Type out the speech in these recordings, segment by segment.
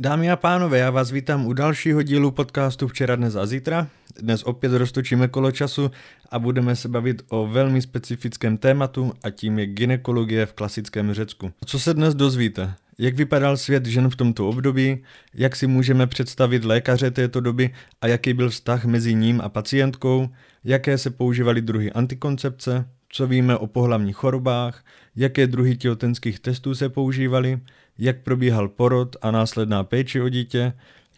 Dámy a pánové, já vás vítám u dalšího dílu podcastu Včera, dnes a zítra. Dnes opět roztočíme kolo času a budeme se bavit o velmi specifickém tématu a tím je ginekologie v klasickém Řecku. Co se dnes dozvíte? Jak vypadal svět žen v tomto období, jak si můžeme představit lékaře této doby a jaký byl vztah mezi ním a pacientkou, jaké se používaly druhy antikoncepce, co víme o pohlavních chorobách, jaké druhy těhotenských testů se používaly, jak probíhal porod a následná péče o dítě,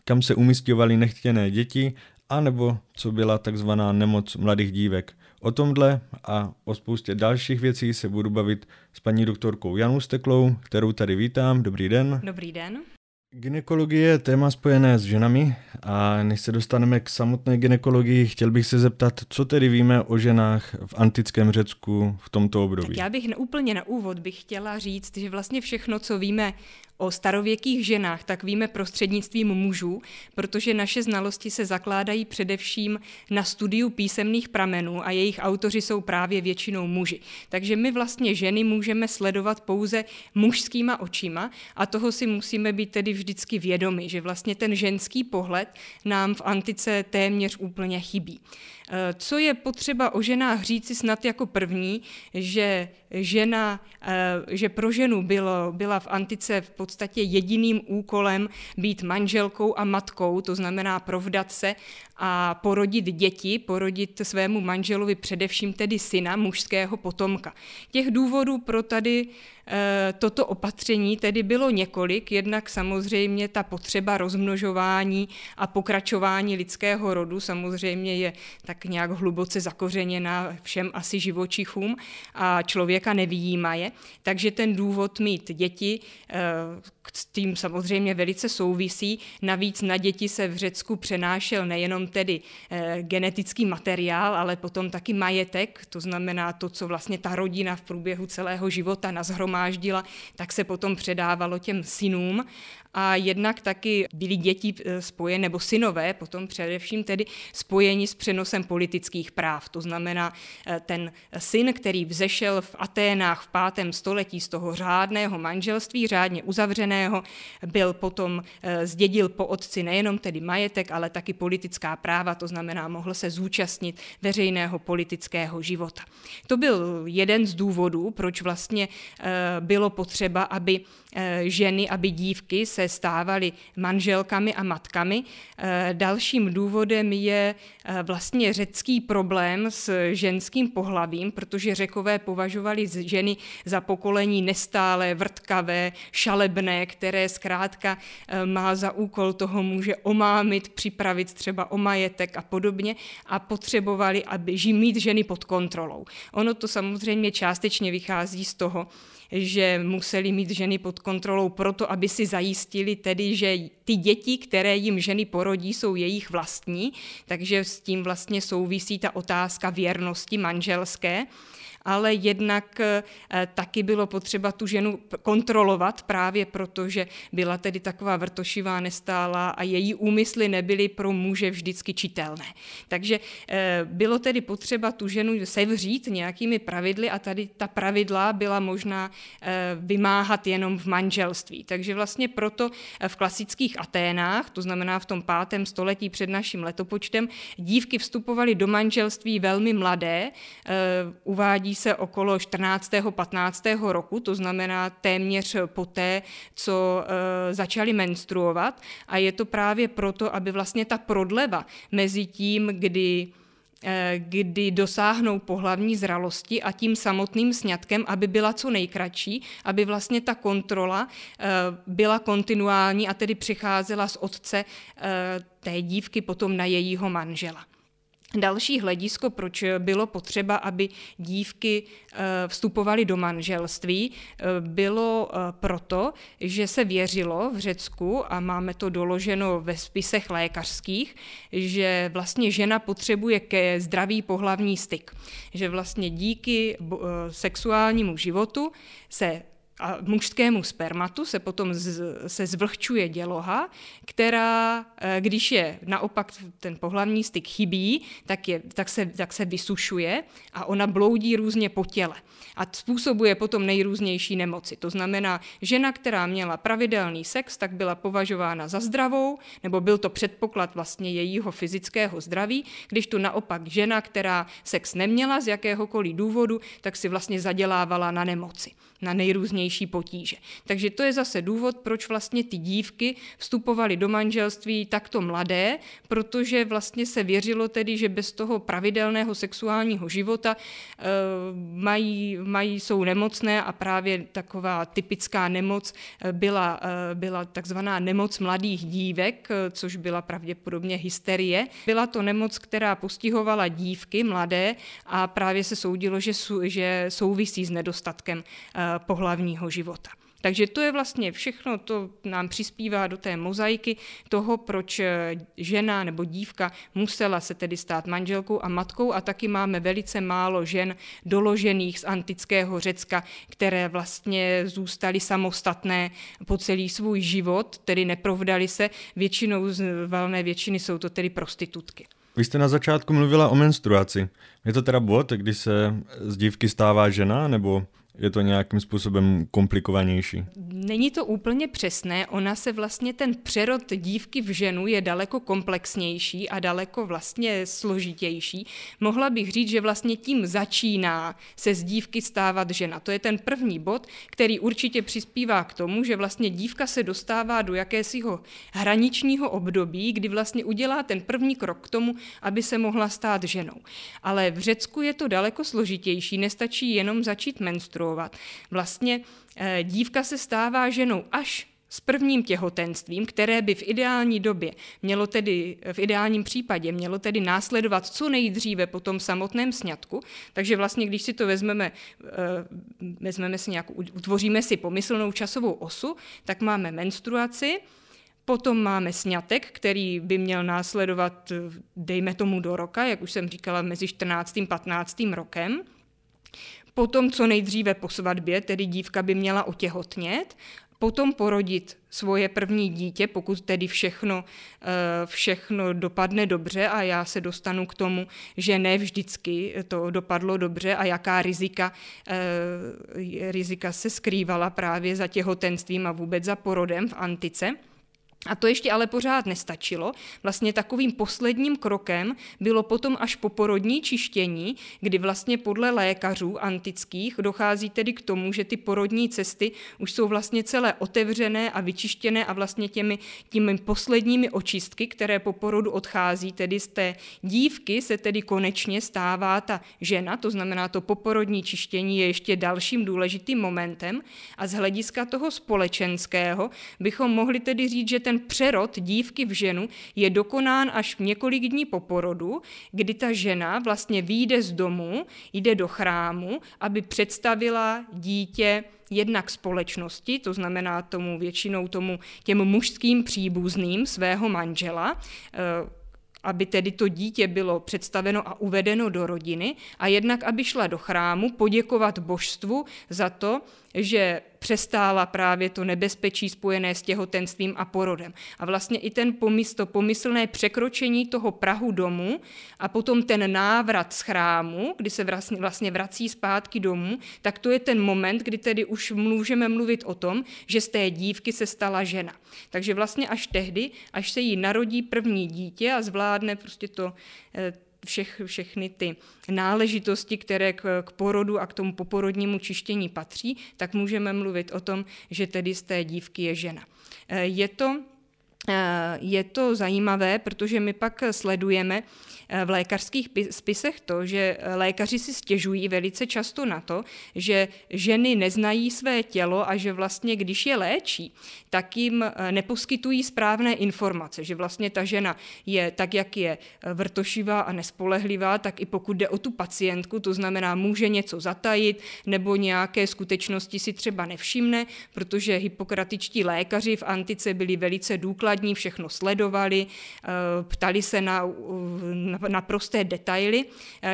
kam se umistěvaly nechtěné děti, anebo co byla takzvaná nemoc mladých dívek. O tomhle a o spoustě dalších věcí se budu bavit s paní doktorkou Janou Steklou, kterou tady vítám. Dobrý den. Dobrý den. Ginekologie je téma spojené s ženami a než se dostaneme k samotné ginekologii, chtěl bych se zeptat, co tedy víme o ženách v antickém Řecku v tomto období. Tak já bych úplně na úvod bych chtěla říct, že vlastně všechno, co víme o starověkých ženách, tak víme prostřednictvím mužů, protože naše znalosti se zakládají především na studiu písemných pramenů a jejich autoři jsou právě většinou muži. Takže my vlastně ženy můžeme sledovat pouze mužskýma očima a toho si musíme být tedy vždycky vědomi, že vlastně ten ženský pohled nám v antice téměř úplně chybí. Eh, co je potřeba o ženách říci snad jako první, že žena, eh, že pro ženu bylo, byla v antice v podstatě jediným úkolem být manželkou a matkou, to znamená provdat se a porodit děti, porodit svému manželovi především tedy syna, mužského potomka. Těch důvodů pro tady e, toto opatření tedy bylo několik, jednak samozřejmě ta potřeba rozmnožování a pokračování lidského rodu samozřejmě je tak nějak hluboce zakořeněna všem asi živočichům a člověka nevýjímaje, takže ten důvod mít děti e, s tím samozřejmě velice souvisí. Navíc na děti se v Řecku přenášel nejenom tedy e, genetický materiál, ale potom taky majetek, to znamená to, co vlastně ta rodina v průběhu celého života nazhromáždila, tak se potom předávalo těm synům a jednak taky byly děti eh, spojené, nebo synové potom především tedy spojeni s přenosem politických práv. To znamená, eh, ten syn, který vzešel v Aténách v pátém století z toho řádného manželství, řádně uzavřeného, byl potom, eh, zdědil po otci nejenom tedy majetek, ale taky politická práva, to znamená, mohl se zúčastnit veřejného politického života. To byl jeden z důvodů, proč vlastně bylo potřeba, aby ženy, aby dívky se stávaly manželkami a matkami. Eh, dalším důvodem je eh, vlastně řecký problém s ženským pohlavím, protože řekové považovali ženy za pokolení nestálé, vrtkavé, šalebné, které zkrátka eh, má za úkol toho může omámit, připravit třeba o majetek a podobně a potřebovali, aby mít ženy pod kontrolou. Ono to samozřejmě částečně vychází z toho, že museli mít ženy pod kontrolou proto, aby si zajistili tedy, že ty děti, které jim ženy porodí, jsou jejich vlastní, takže s tím vlastně souvisí ta otázka věrnosti manželské ale jednak eh, taky bylo potřeba tu ženu kontrolovat právě proto, že byla tedy taková vrtošivá, nestála a její úmysly nebyly pro muže vždycky čitelné. Takže eh, bylo tedy potřeba tu ženu sevřít nějakými pravidly a tady ta pravidla byla možná eh, vymáhat jenom v manželství. Takže vlastně proto v klasických Aténách, to znamená v tom pátém století před naším letopočtem, dívky vstupovaly do manželství velmi mladé, uvádí uvádí se okolo 14. 15. roku, to znamená téměř poté, co e, začaly menstruovat a je to právě proto, aby vlastně ta prodleva mezi tím, kdy e, kdy dosáhnou pohlavní zralosti a tím samotným sňatkem, aby byla co nejkratší, aby vlastně ta kontrola e, byla kontinuální a tedy přicházela z otce té dívky potom na jejího manžela. Další hledisko, proč bylo potřeba, aby dívky eh, vstupovaly do manželství, eh, bylo eh, proto, že se věřilo v Řecku, a máme to doloženo ve spisech lékařských, že vlastně žena potřebuje ke zdravý pohlavní styk. Že vlastně díky sexuálnímu životu se a mužskému spermatu se potom z, se zvlhčuje děloha, která, eh, když je naopak ten pohlavní styk chybí, tak, je, tak, se, tak se vysušuje a ona bloudí různě po těle a způsobuje potom nejrůznější nemoci. To znamená, žena, která měla pravidelný sex, tak byla považována za zdravou, nebo byl to předpoklad vlastně jejího fyzického zdraví, když tu naopak žena, která sex neměla z jakéhokoliv důvodu, tak si vlastně zadělávala na nemoci na nejrůznější potíže. Takže to je zase důvod, proč vlastně ty dívky vstupovaly do manželství takto mladé, protože vlastně se věřilo tedy, že bez toho pravidelného sexuálního života e, mají, mají, jsou nemocné a právě taková typická nemoc eh, byla, e, byla takzvaná nemoc mladých dívek, což byla pravděpodobně hysterie. Byla to nemoc, která postihovala dívky mladé a právě se soudilo, že, že souvisí s nedostatkem pohlavního života. Takže to je vlastně všechno, to nám přispívá do té mozaiky toho, proč eh, žena nebo dívka musela se tedy stát manželkou a matkou a taky máme velice málo žen doložených z antického Řecka, které vlastně zůstaly samostatné po celý svůj život, tedy neprovdali se, většinou z valné většiny jsou to tedy prostitutky. Vy jste na začátku mluvila o menstruaci. Je to teda bod, kdy se z dívky stává žena, nebo je to nějakým způsobem komplikovanější? Není to úplně přesné, ona se vlastně ten přerod dívky v ženu je daleko komplexnější a daleko vlastně složitější. Mohla bych říct, že vlastně tím začíná se z dívky stávat žena. To je ten první bod, který určitě přispívá k tomu, že vlastně dívka se dostává do jakésiho hraničního období, kdy vlastně udělá ten první krok k tomu, aby se mohla stát ženou. Ale v Řecku je to daleko složitější, nestačí jenom začít menstruovat menstruovat. Vlastně eh, dívka se stává ženou až s prvním těhotenstvím, které by v ideální době mělo tedy, v ideálním případě mělo tedy následovat co nejdříve po tom samotném sňatku. Takže vlastně, když si to vezmeme, eh, vezmeme si nějakou, utvoříme si pomyslnou časovou osu, tak máme menstruaci, Potom máme sňatek, který by měl následovat, dejme tomu do roka, jak už jsem říkala, mezi 14. a 15. rokem. Potom co nejdříve po svatbě, tedy dívka by měla otěhotnět, potom porodit svoje první dítě, pokud tedy všechno, eh, všechno dopadne dobře a já se dostanu k tomu, že ne vždycky to dopadlo dobře a jaká rizika, eh, rizika se skrývala právě za těhotenstvím a vůbec za porodem v antice. A to ještě ale pořád nestačilo. Vlastně takovým posledním krokem bylo potom až poporodní čištění, kdy vlastně podle lékařů antických dochází tedy k tomu, že ty porodní cesty už jsou vlastně celé otevřené a vyčištěné a vlastně těmi, těmi posledními očistky, které po porodu odchází, tedy z té dívky se tedy konečně stává ta žena, to znamená to poporodní čištění je ještě dalším důležitým momentem a z hlediska toho společenského bychom mohli tedy říct, že ten ten přerod dívky v ženu je dokonán až několik dní po porodu, kdy ta žena vlastně vyjde z domu, jde do chrámu, aby představila dítě jednak společnosti, to znamená tomu většinou tomu těm mužským příbuzným svého manžela, eh, aby tedy to dítě bylo představeno a uvedeno do rodiny a jednak, aby šla do chrámu poděkovat božstvu za to, že přestála právě to nebezpečí spojené s těhotenstvím a porodem. A vlastně i ten pomysl, to pomyslné překročení toho Prahu domu a potom ten návrat z chrámu, kdy se vlastně, vrací zpátky domů, tak to je ten moment, kdy tedy už můžeme mluvit o tom, že z té dívky se stala žena. Takže vlastně až tehdy, až se jí narodí první dítě a zvládne prostě to eh, všech, všechny ty náležitosti, které k, k porodu a k tomu poporodnímu čištění patří, tak můžeme mluvit o tom, že tedy z té dívky je žena. Eh, je to je to zajímavé, protože my pak sledujeme, Eh, v lékařských spisech to, že eh, lékaři si stěžují velice často na to, že ženy neznají své tělo a že vlastně, když je léčí, tak jim eh, neposkytují správné informace, že vlastně ta žena je tak, jak je vrtošivá a nespolehlivá, tak i pokud jde o tu pacientku, to znamená, může něco zatajit nebo nějaké skutečnosti si třeba nevšimne, protože hypokratičtí lékaři v antice byli velice důkladní důkladní, všechno sledovali, ptali se na, na, prosté detaily,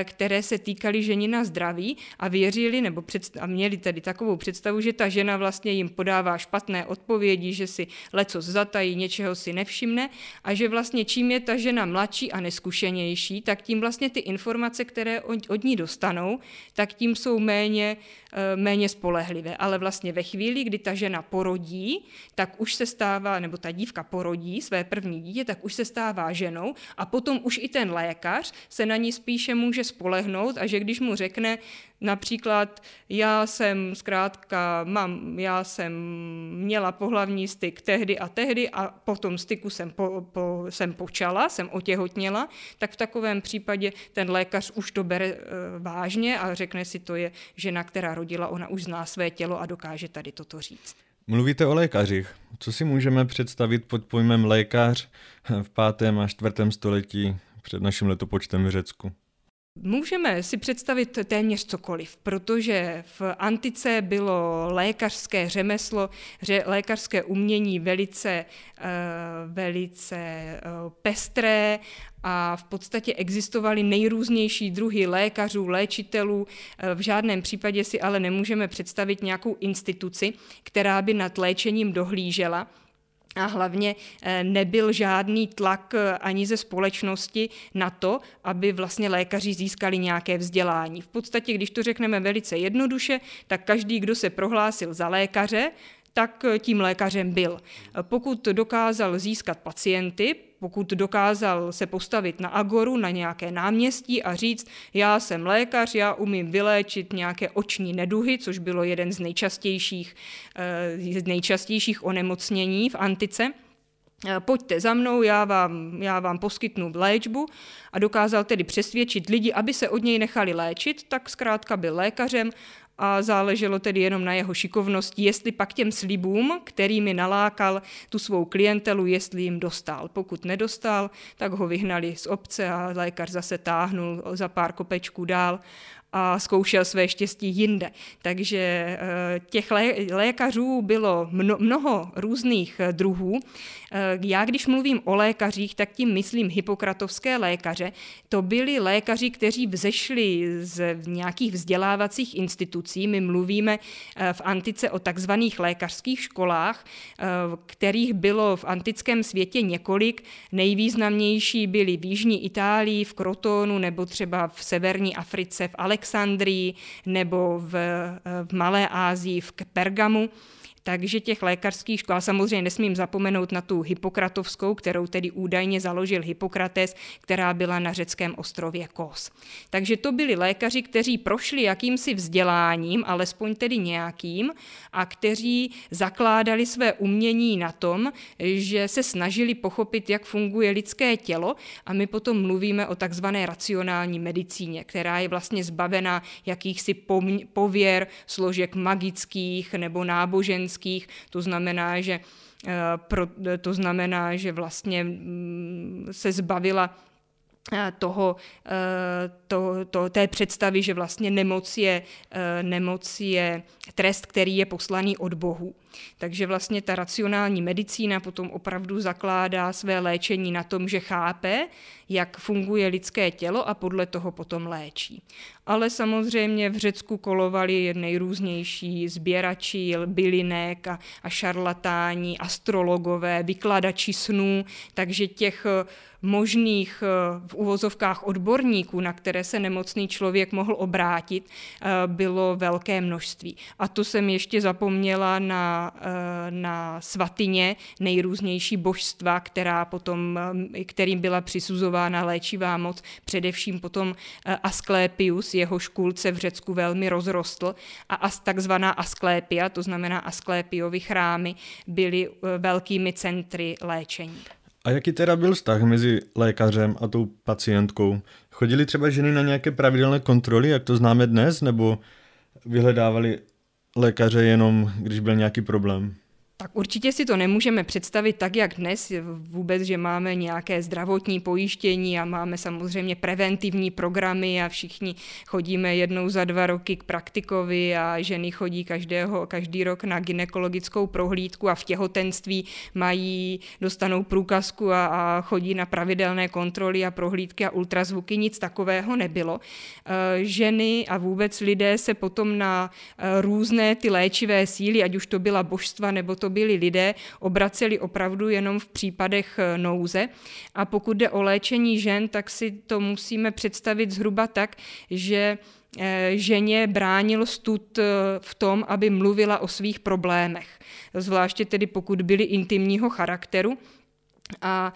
které se týkaly ženina zdraví a věřili, nebo před, a měli tedy takovou představu, že ta žena vlastně jim podává špatné odpovědi, že si leco zatají, něčeho si nevšimne a že vlastně čím je ta žena mladší a neskušenější, tak tím vlastně ty informace, které od ní dostanou, tak tím jsou méně, eh, méně spolehlivé. Ale vlastně ve chvíli, kdy ta žena porodí, tak už se stává, nebo ta dívka porodí své první dítě, tak už se stává ženou a potom už i ten lékař se na ní spíše může spolehnout a že když mu řekne, Například já jsem zkrátka, mám, já jsem měla pohlavní styk tehdy a tehdy a po tom styku jsem, po, po, jsem počala, jsem otěhotněla, tak v takovém případě ten lékař už to bere e, vážně a řekne si, to je žena, která rodila, ona už zná své tělo a dokáže tady toto říct. Mluvíte o lékařích. Co si můžeme představit pod pojmem lékař v pátém a čtvrtém století před naším letopočtem v Řecku? Můžeme si představit téměř cokoliv, protože v antice bylo lékařské řemeslo, ře, lékařské umění velice, uh, velice uh, pestré a v podstatě existovaly nejrůznější druhy lékařů, léčitelů. Eh, v žádném případě si ale nemůžeme představit nějakou instituci, která by nad léčením dohlížela a hlavně eh, nebyl žádný tlak eh, ani ze společnosti na to, aby vlastně lékaři získali nějaké vzdělání. V podstatě, když to řekneme velice jednoduše, tak každý, kdo se prohlásil za lékaře, tak tím lékařem byl. Pokud dokázal získat pacienty, pokud dokázal se postavit na agoru, na nějaké náměstí a říct, já jsem lékař, já umím vyléčit nějaké oční neduhy, což bylo jeden z nejčastějších, eh, z nejčastějších onemocnění v antice, eh, pojďte za mnou, já vám, já vám poskytnu léčbu a dokázal tedy přesvědčit lidi, aby se od něj nechali léčit, tak zkrátka byl lékařem a záleželo tedy jenom na jeho šikovnosti, jestli pak těm slibům, kterými nalákal tu svou klientelu, jestli jim dostal. Pokud nedostal, tak ho vyhnali z obce a lékař zase táhnul za pár kopečků dál a zkoušel své štěstí jinde. Takže eh, těch lékařů bylo mnoho různých eh, druhů. Eh, já, když mluvím o lékařích, tak tím myslím hypokratovské lékaře. To byli lékaři, kteří vzešli z nějakých vzdělávacích institucí. My mluvíme v antice o takzvaných lékařských školách, kterých bylo v antickém světě několik. Nejvýznamnější byly v Jižní Itálii, v Krotonu nebo třeba v severní Africe, v Alex Alexandrii nebo v, v Malé Ázii, v Pergamu. Takže těch lékařských škol, samozřejmě nesmím zapomenout na tu Hippokratovskou, kterou tedy údajně založil Hippokrates, která byla na řeckém ostrově Kos. Takže to byli lékaři, kteří prošli jakýmsi vzděláním, alespoň tedy nějakým, a kteří zakládali své umění na tom, že se snažili pochopit, jak funguje lidské tělo a my potom mluvíme o takzvané racionální medicíně, která je vlastně zbavená jakýchsi pověr, složek magických nebo náboženských, vojenských, to znamená, že eh, pro, to znamená, že vlastně mm, se zbavila eh, toho, eh, to, to, té představy, že vlastně nemoc je, nemoc je trest, který je poslaný od Bohu. Takže vlastně ta racionální medicína potom opravdu zakládá své léčení na tom, že chápe, jak funguje lidské tělo a podle toho potom léčí. Ale samozřejmě v Řecku kolovali nejrůznější sběrači bylinek a, a šarlatáni, astrologové, vykladači snů, takže těch eh, možných eh, v uvozovkách odborníků, na které se nemocný člověk mohl obrátit, eh, bylo velké množství. A to jsem ještě zapomněla na Eh, na, svatyně nejrůznější božstva, která potom, eh, kterým byla přisuzována léčivá moc, především potom eh, Asklépius, jeho škůlce v Řecku velmi rozrostl a as, takzvaná Asklépia, to znamená Asklépiovy chrámy, byly velkými centry léčení. A jaký teda byl vztah mezi lékařem a tou pacientkou? Chodili třeba ženy na nějaké pravidelné kontroly, jak to známe dnes, nebo vyhledávali lékaře jenom, když byl nějaký problém? Tak určitě si to nemůžeme představit tak, jak dnes, vůbec, že máme nějaké zdravotní pojištění a máme samozřejmě preventivní programy a všichni chodíme jednou za dva roky k praktikovi a ženy chodí každého, každý rok na ginekologickou prohlídku a v těhotenství mají, dostanou průkazku a, a chodí na pravidelné kontroly a prohlídky a ultrazvuky, nic takového nebylo. E, ženy a vůbec lidé se potom na e, různé ty léčivé síly, ať už to byla božstva nebo to to byli lidé, obraceli opravdu jenom v případech eh, nouze. A pokud jde o léčení žen, tak si to musíme představit zhruba tak, že eh, ženě bránil stud eh, v tom, aby mluvila o svých problémech. Zvláště tedy pokud byly intimního charakteru a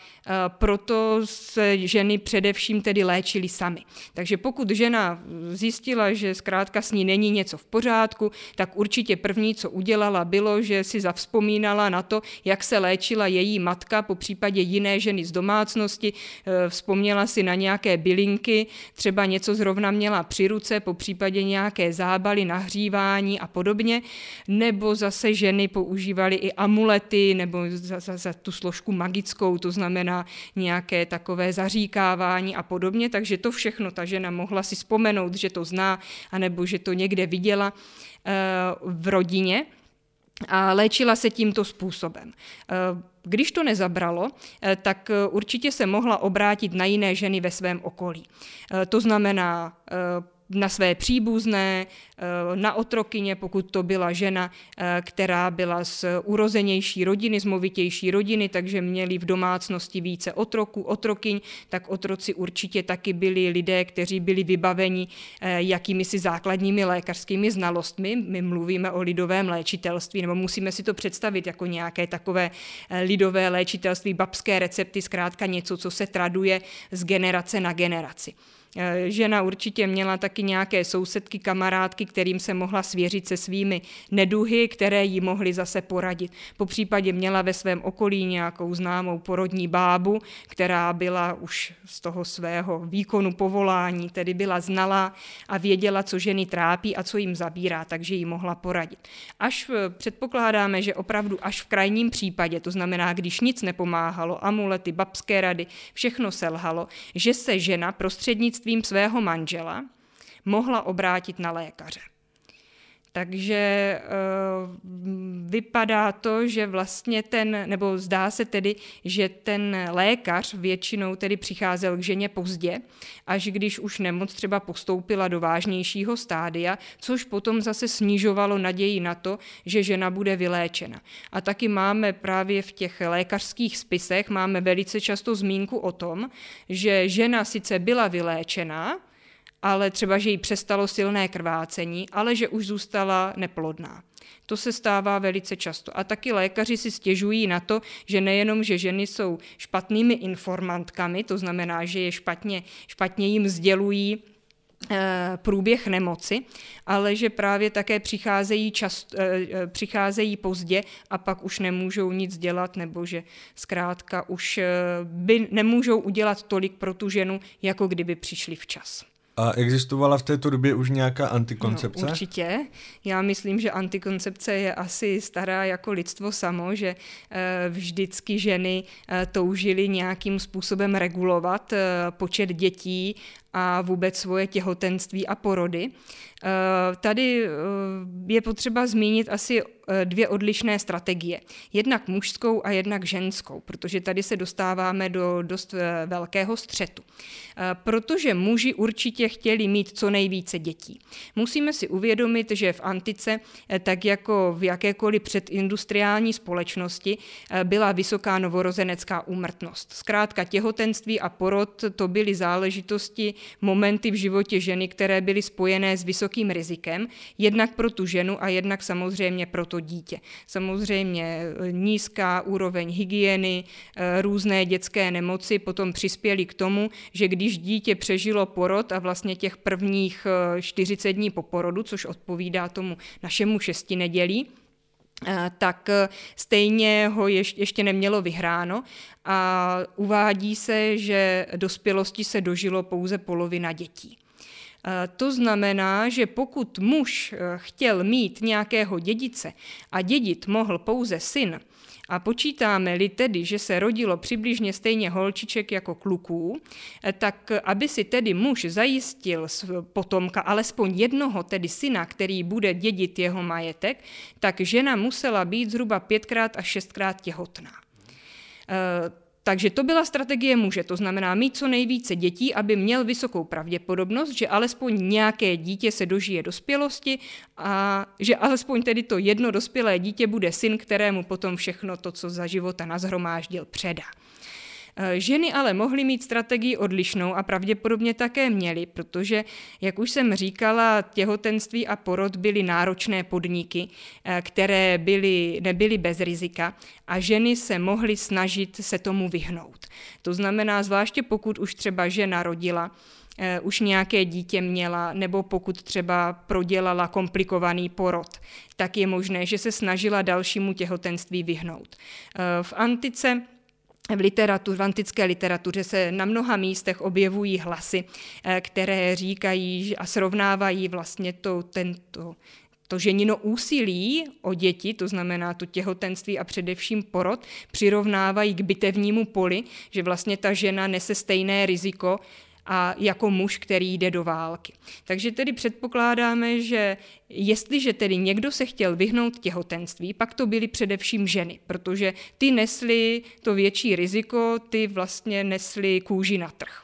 proto se ženy především tedy léčily sami. Takže pokud žena zjistila, že zkrátka s ní není něco v pořádku, tak určitě první, co udělala, bylo, že si zavzpomínala na to, jak se léčila její matka, po případě jiné ženy z domácnosti, e, vzpomněla si na nějaké bylinky, třeba něco zrovna měla při ruce, po případě nějaké zábaly, nahřívání a podobně, nebo zase ženy používaly i amulety nebo za, za, za tu složku magickou láskou, to znamená nějaké takové zaříkávání a podobně, takže to všechno ta žena mohla si vzpomenout, že to zná, anebo že to někde viděla eh, v rodině a léčila se tímto způsobem. Eh, když to nezabralo, eh, tak určitě se mohla obrátit na jiné ženy ve svém okolí. To znamená na své příbuzné, eh, na otrokyně, pokud to byla žena, eh, která byla z urozenější rodiny, z movitější rodiny, takže měli v domácnosti více otroků, otrokyň, tak otroci určitě taky byli lidé, kteří byli vybaveni eh, jakými si základními lékařskými znalostmi. My mluvíme o lidovém léčitelství, nebo musíme si to představit jako nějaké takové lidové léčitelství, babské recepty, zkrátka něco, co se traduje z generace na generaci. Eh, žena určitě měla taky nějaké sousedky, kamarádky, kterým se mohla svěřit se svými neduhy, které jí mohly zase poradit. Po případě měla ve svém okolí nějakou známou porodní bábu, která byla už z toho svého výkonu povolání, tedy byla znalá a věděla, co ženy trápí a co jim zabírá, takže jí mohla poradit. Až eh, předpokládáme, že opravdu až v krajním případě, to znamená, když nic nepomáhalo, amulety, babské rady, všechno selhalo, že se žena prostřednictvím prostřednictvím svého manžela mohla obrátit na lékaře. Takže eh, vypadá to, že vlastně ten, nebo zdá se tedy, že ten lékař většinou tedy přicházel k ženě pozdě, až když už nemoc třeba postoupila do vážnějšího stádia, což potom zase snižovalo naději na to, že žena bude vyléčena. A taky máme právě v těch lékařských spisech, máme velice často zmínku o tom, že žena sice byla vyléčena, ale třeba, že jí přestalo silné krvácení, ale že už zůstala neplodná. To se stává velice často. A taky lékaři si stěžují na to, že nejenom, že ženy jsou špatnými informantkami, to znamená, že je špatně, špatně jim sdělují eh, průběh nemoci, ale že právě také přicházejí, čast, eh, eh, přicházejí pozdě a pak už nemůžou nic dělat, nebo že zkrátka už by nemůžou udělat tolik pro tu ženu, jako kdyby přišli včas. A existovala v této době už nějaká antikoncepce? No, určitě. Já myslím, že antikoncepce je asi stará jako lidstvo samo, že eh, vždycky ženy eh, toužily nějakým způsobem regulovat eh, počet dětí a vůbec svoje těhotenství a porody. Eh, tady eh, je potřeba zmínit asi eh, dvě odlišné strategie. Jednak mužskou a jednak ženskou, protože tady se dostáváme do dost velkého střetu. Protože muži určitě chtěli mít co nejvíce dětí. Musíme si uvědomit, že v antice, tak jako v jakékoliv předindustriální společnosti, byla vysoká novorozenecká úmrtnost. Zkrátka těhotenství a porod to byly záležitosti, momenty v životě ženy, které byly spojené s vysokým rizikem, jednak pro tu ženu a jednak samozřejmě pro to dítě. Samozřejmě e, nízká úroveň hygieny, e, různé dětské nemoci potom přispěly k tomu, že když dítě přežilo porod a vlastně těch prvních 40 e, dní po porodu, což odpovídá tomu našemu šesti nedělí, tak stejně ho ještě nemělo vyhráno a uvádí se, že dospělosti se dožilo pouze polovina dětí. To znamená, že pokud muž chtěl mít nějakého dědice a dědit mohl pouze syn, a počítáme-li tedy, že se rodilo přibližně stejně holčiček jako kluků, tak aby si tedy muž zajistil potomka, alespoň jednoho tedy syna, který bude dědit jeho majetek, tak žena musela být zhruba pětkrát až šestkrát těhotná. Takže to byla strategie muže, to znamená mít co nejvíce dětí, aby měl vysokou pravděpodobnost, že alespoň nějaké dítě se dožije dospělosti a že alespoň tedy to jedno dospělé dítě bude syn, kterému potom všechno to, co za života nazhromáždil, předá. Eh, ženy ale mohly mít strategii odlišnou a pravděpodobně také měly, protože, jak už jsem říkala, těhotenství a porod byly náročné podniky, eh, které byly, nebyly bez rizika a ženy se mohly snažit se tomu vyhnout. To znamená, zvláště pokud už třeba žena rodila, Uh, už nějaké dítě měla, nebo pokud třeba prodělala komplikovaný porod, tak je možné, že se snažila dalšímu těhotenství vyhnout. V antice v, literatuře, v antické literatuře se na mnoha místech objevují hlasy, eh, které říkají a srovnávají vlastně to, tento, to ženino úsilí o děti, to znamená to těhotenství a především porod, přirovnávají k bitevnímu poli, že vlastně ta žena nese stejné riziko a jako muž, který jde do války. Takže tedy předpokládáme, že jestliže tedy někdo se chtěl vyhnout těhotenství, pak to byly především ženy, protože ty nesly to větší riziko, ty vlastně nesly kůži na trh.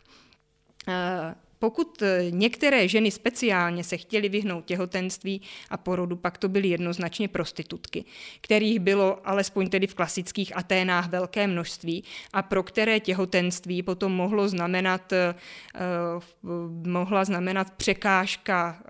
Pokud eh, některé ženy speciálně se chtěly vyhnout těhotenství a porodu, pak to byly jednoznačně prostitutky, kterých bylo alespoň tedy v klasických Aténách velké množství a pro které těhotenství potom mohlo znamenat, eh, mohla znamenat překážka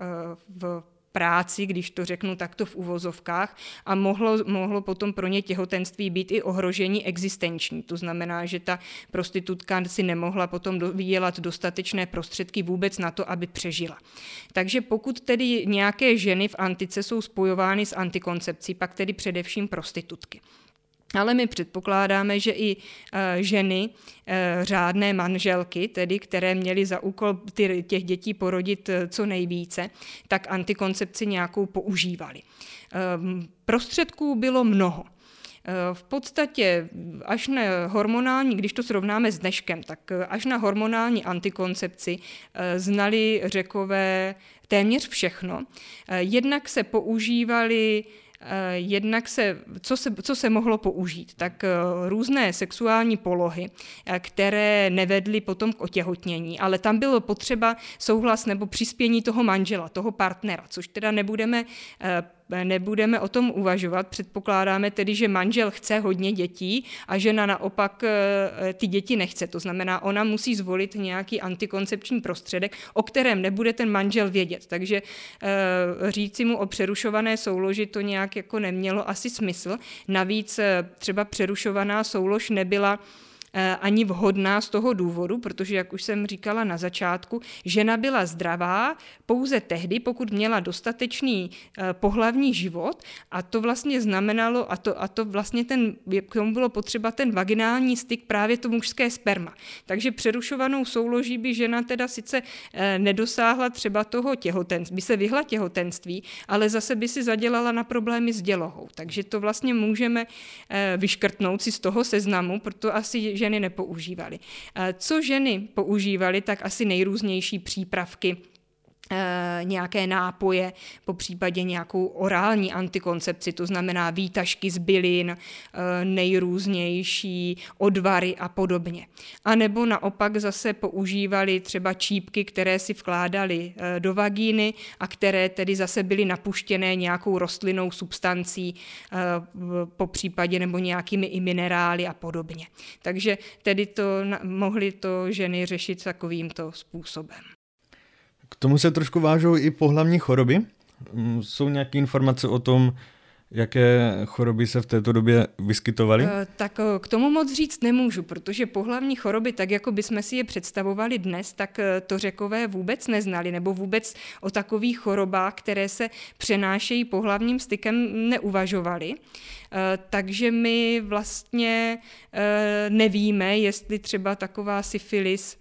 v práci, když to řeknu takto v uvozovkách, a mohlo, mohlo potom pro ně těhotenství být i ohrožení existenční. To znamená, že ta prostitutka si nemohla potom vydělat dostatečné prostředky vůbec na to, aby přežila. Takže pokud tedy nějaké ženy v antice jsou spojovány s antikoncepcí, pak tedy především prostitutky. Ale my předpokládáme, že i e, ženy, e, řádné manželky, tedy které měly za úkol těch dětí porodit e, co nejvíce, tak antikoncepci nějakou používali. Prostředků bylo mnoho. V podstatě až na hormonální, když to srovnáme s dneškem, tak až na hormonální antikoncepci znali řekové téměř všechno. Jednak se používali Eh, jednak se, co se, co se mohlo použít, tak eh, různé sexuální polohy, eh, které nevedly potom k otěhotnění, ale tam bylo potřeba souhlas nebo přispění toho manžela, toho partnera, což teda nebudeme nebudeme o tom uvažovat. Předpokládáme tedy, že manžel chce hodně dětí a žena naopak eh, ty děti nechce. To znamená, ona musí zvolit nějaký antikoncepční prostředek, o kterém nebude ten manžel vědět. Takže eh, říci mu o přerušované souloži to nějak jako nemělo asi smysl. Navíc eh, třeba přerušovaná soulož nebyla ani vhodná z toho důvodu, protože, jak už jsem říkala na začátku, žena byla zdravá pouze tehdy, pokud měla dostatečný eh, pohlavní život a to vlastně znamenalo, a to, a to vlastně ten, k tomu bylo potřeba ten vaginální styk, právě to mužské sperma. Takže přerušovanou souloží by žena teda sice eh, nedosáhla třeba toho těhotenství, by se vyhla těhotenství, ale zase by si zadělala na problémy s dělohou. Takže to vlastně můžeme vyškrtnout si z toho seznamu, proto asi ženy nepoužívaly. Eh, co ženy používaly, tak asi nejrůznější přípravky nějaké nápoje, po případě nějakou orální antikoncepci, to znamená výtažky z bylin, eh, nejrůznější odvary a podobně. A nebo naopak zase používali třeba čípky, které si vkládali eh, do vagíny a které tedy zase byly napuštěné nějakou rostlinnou substancí, po případě nebo nějakými i minerály a podobně. Takže tedy to mohly to ženy řešit takovýmto způsobem. K tomu se trošku vážou i pohlavní choroby. Mm, jsou nějaké informace o tom, Jaké choroby se v této době vyskytovaly? Eh, tak eh, k tomu moc říct nemůžu, protože pohlavní choroby, tak jako bychom si je představovali dnes, tak eh, to řekové vůbec neznali, nebo vůbec o takových chorobách, které se přenášejí pohlavním stykem, neuvažovali. Takže my vlastně nevíme, jestli třeba taková syfilis,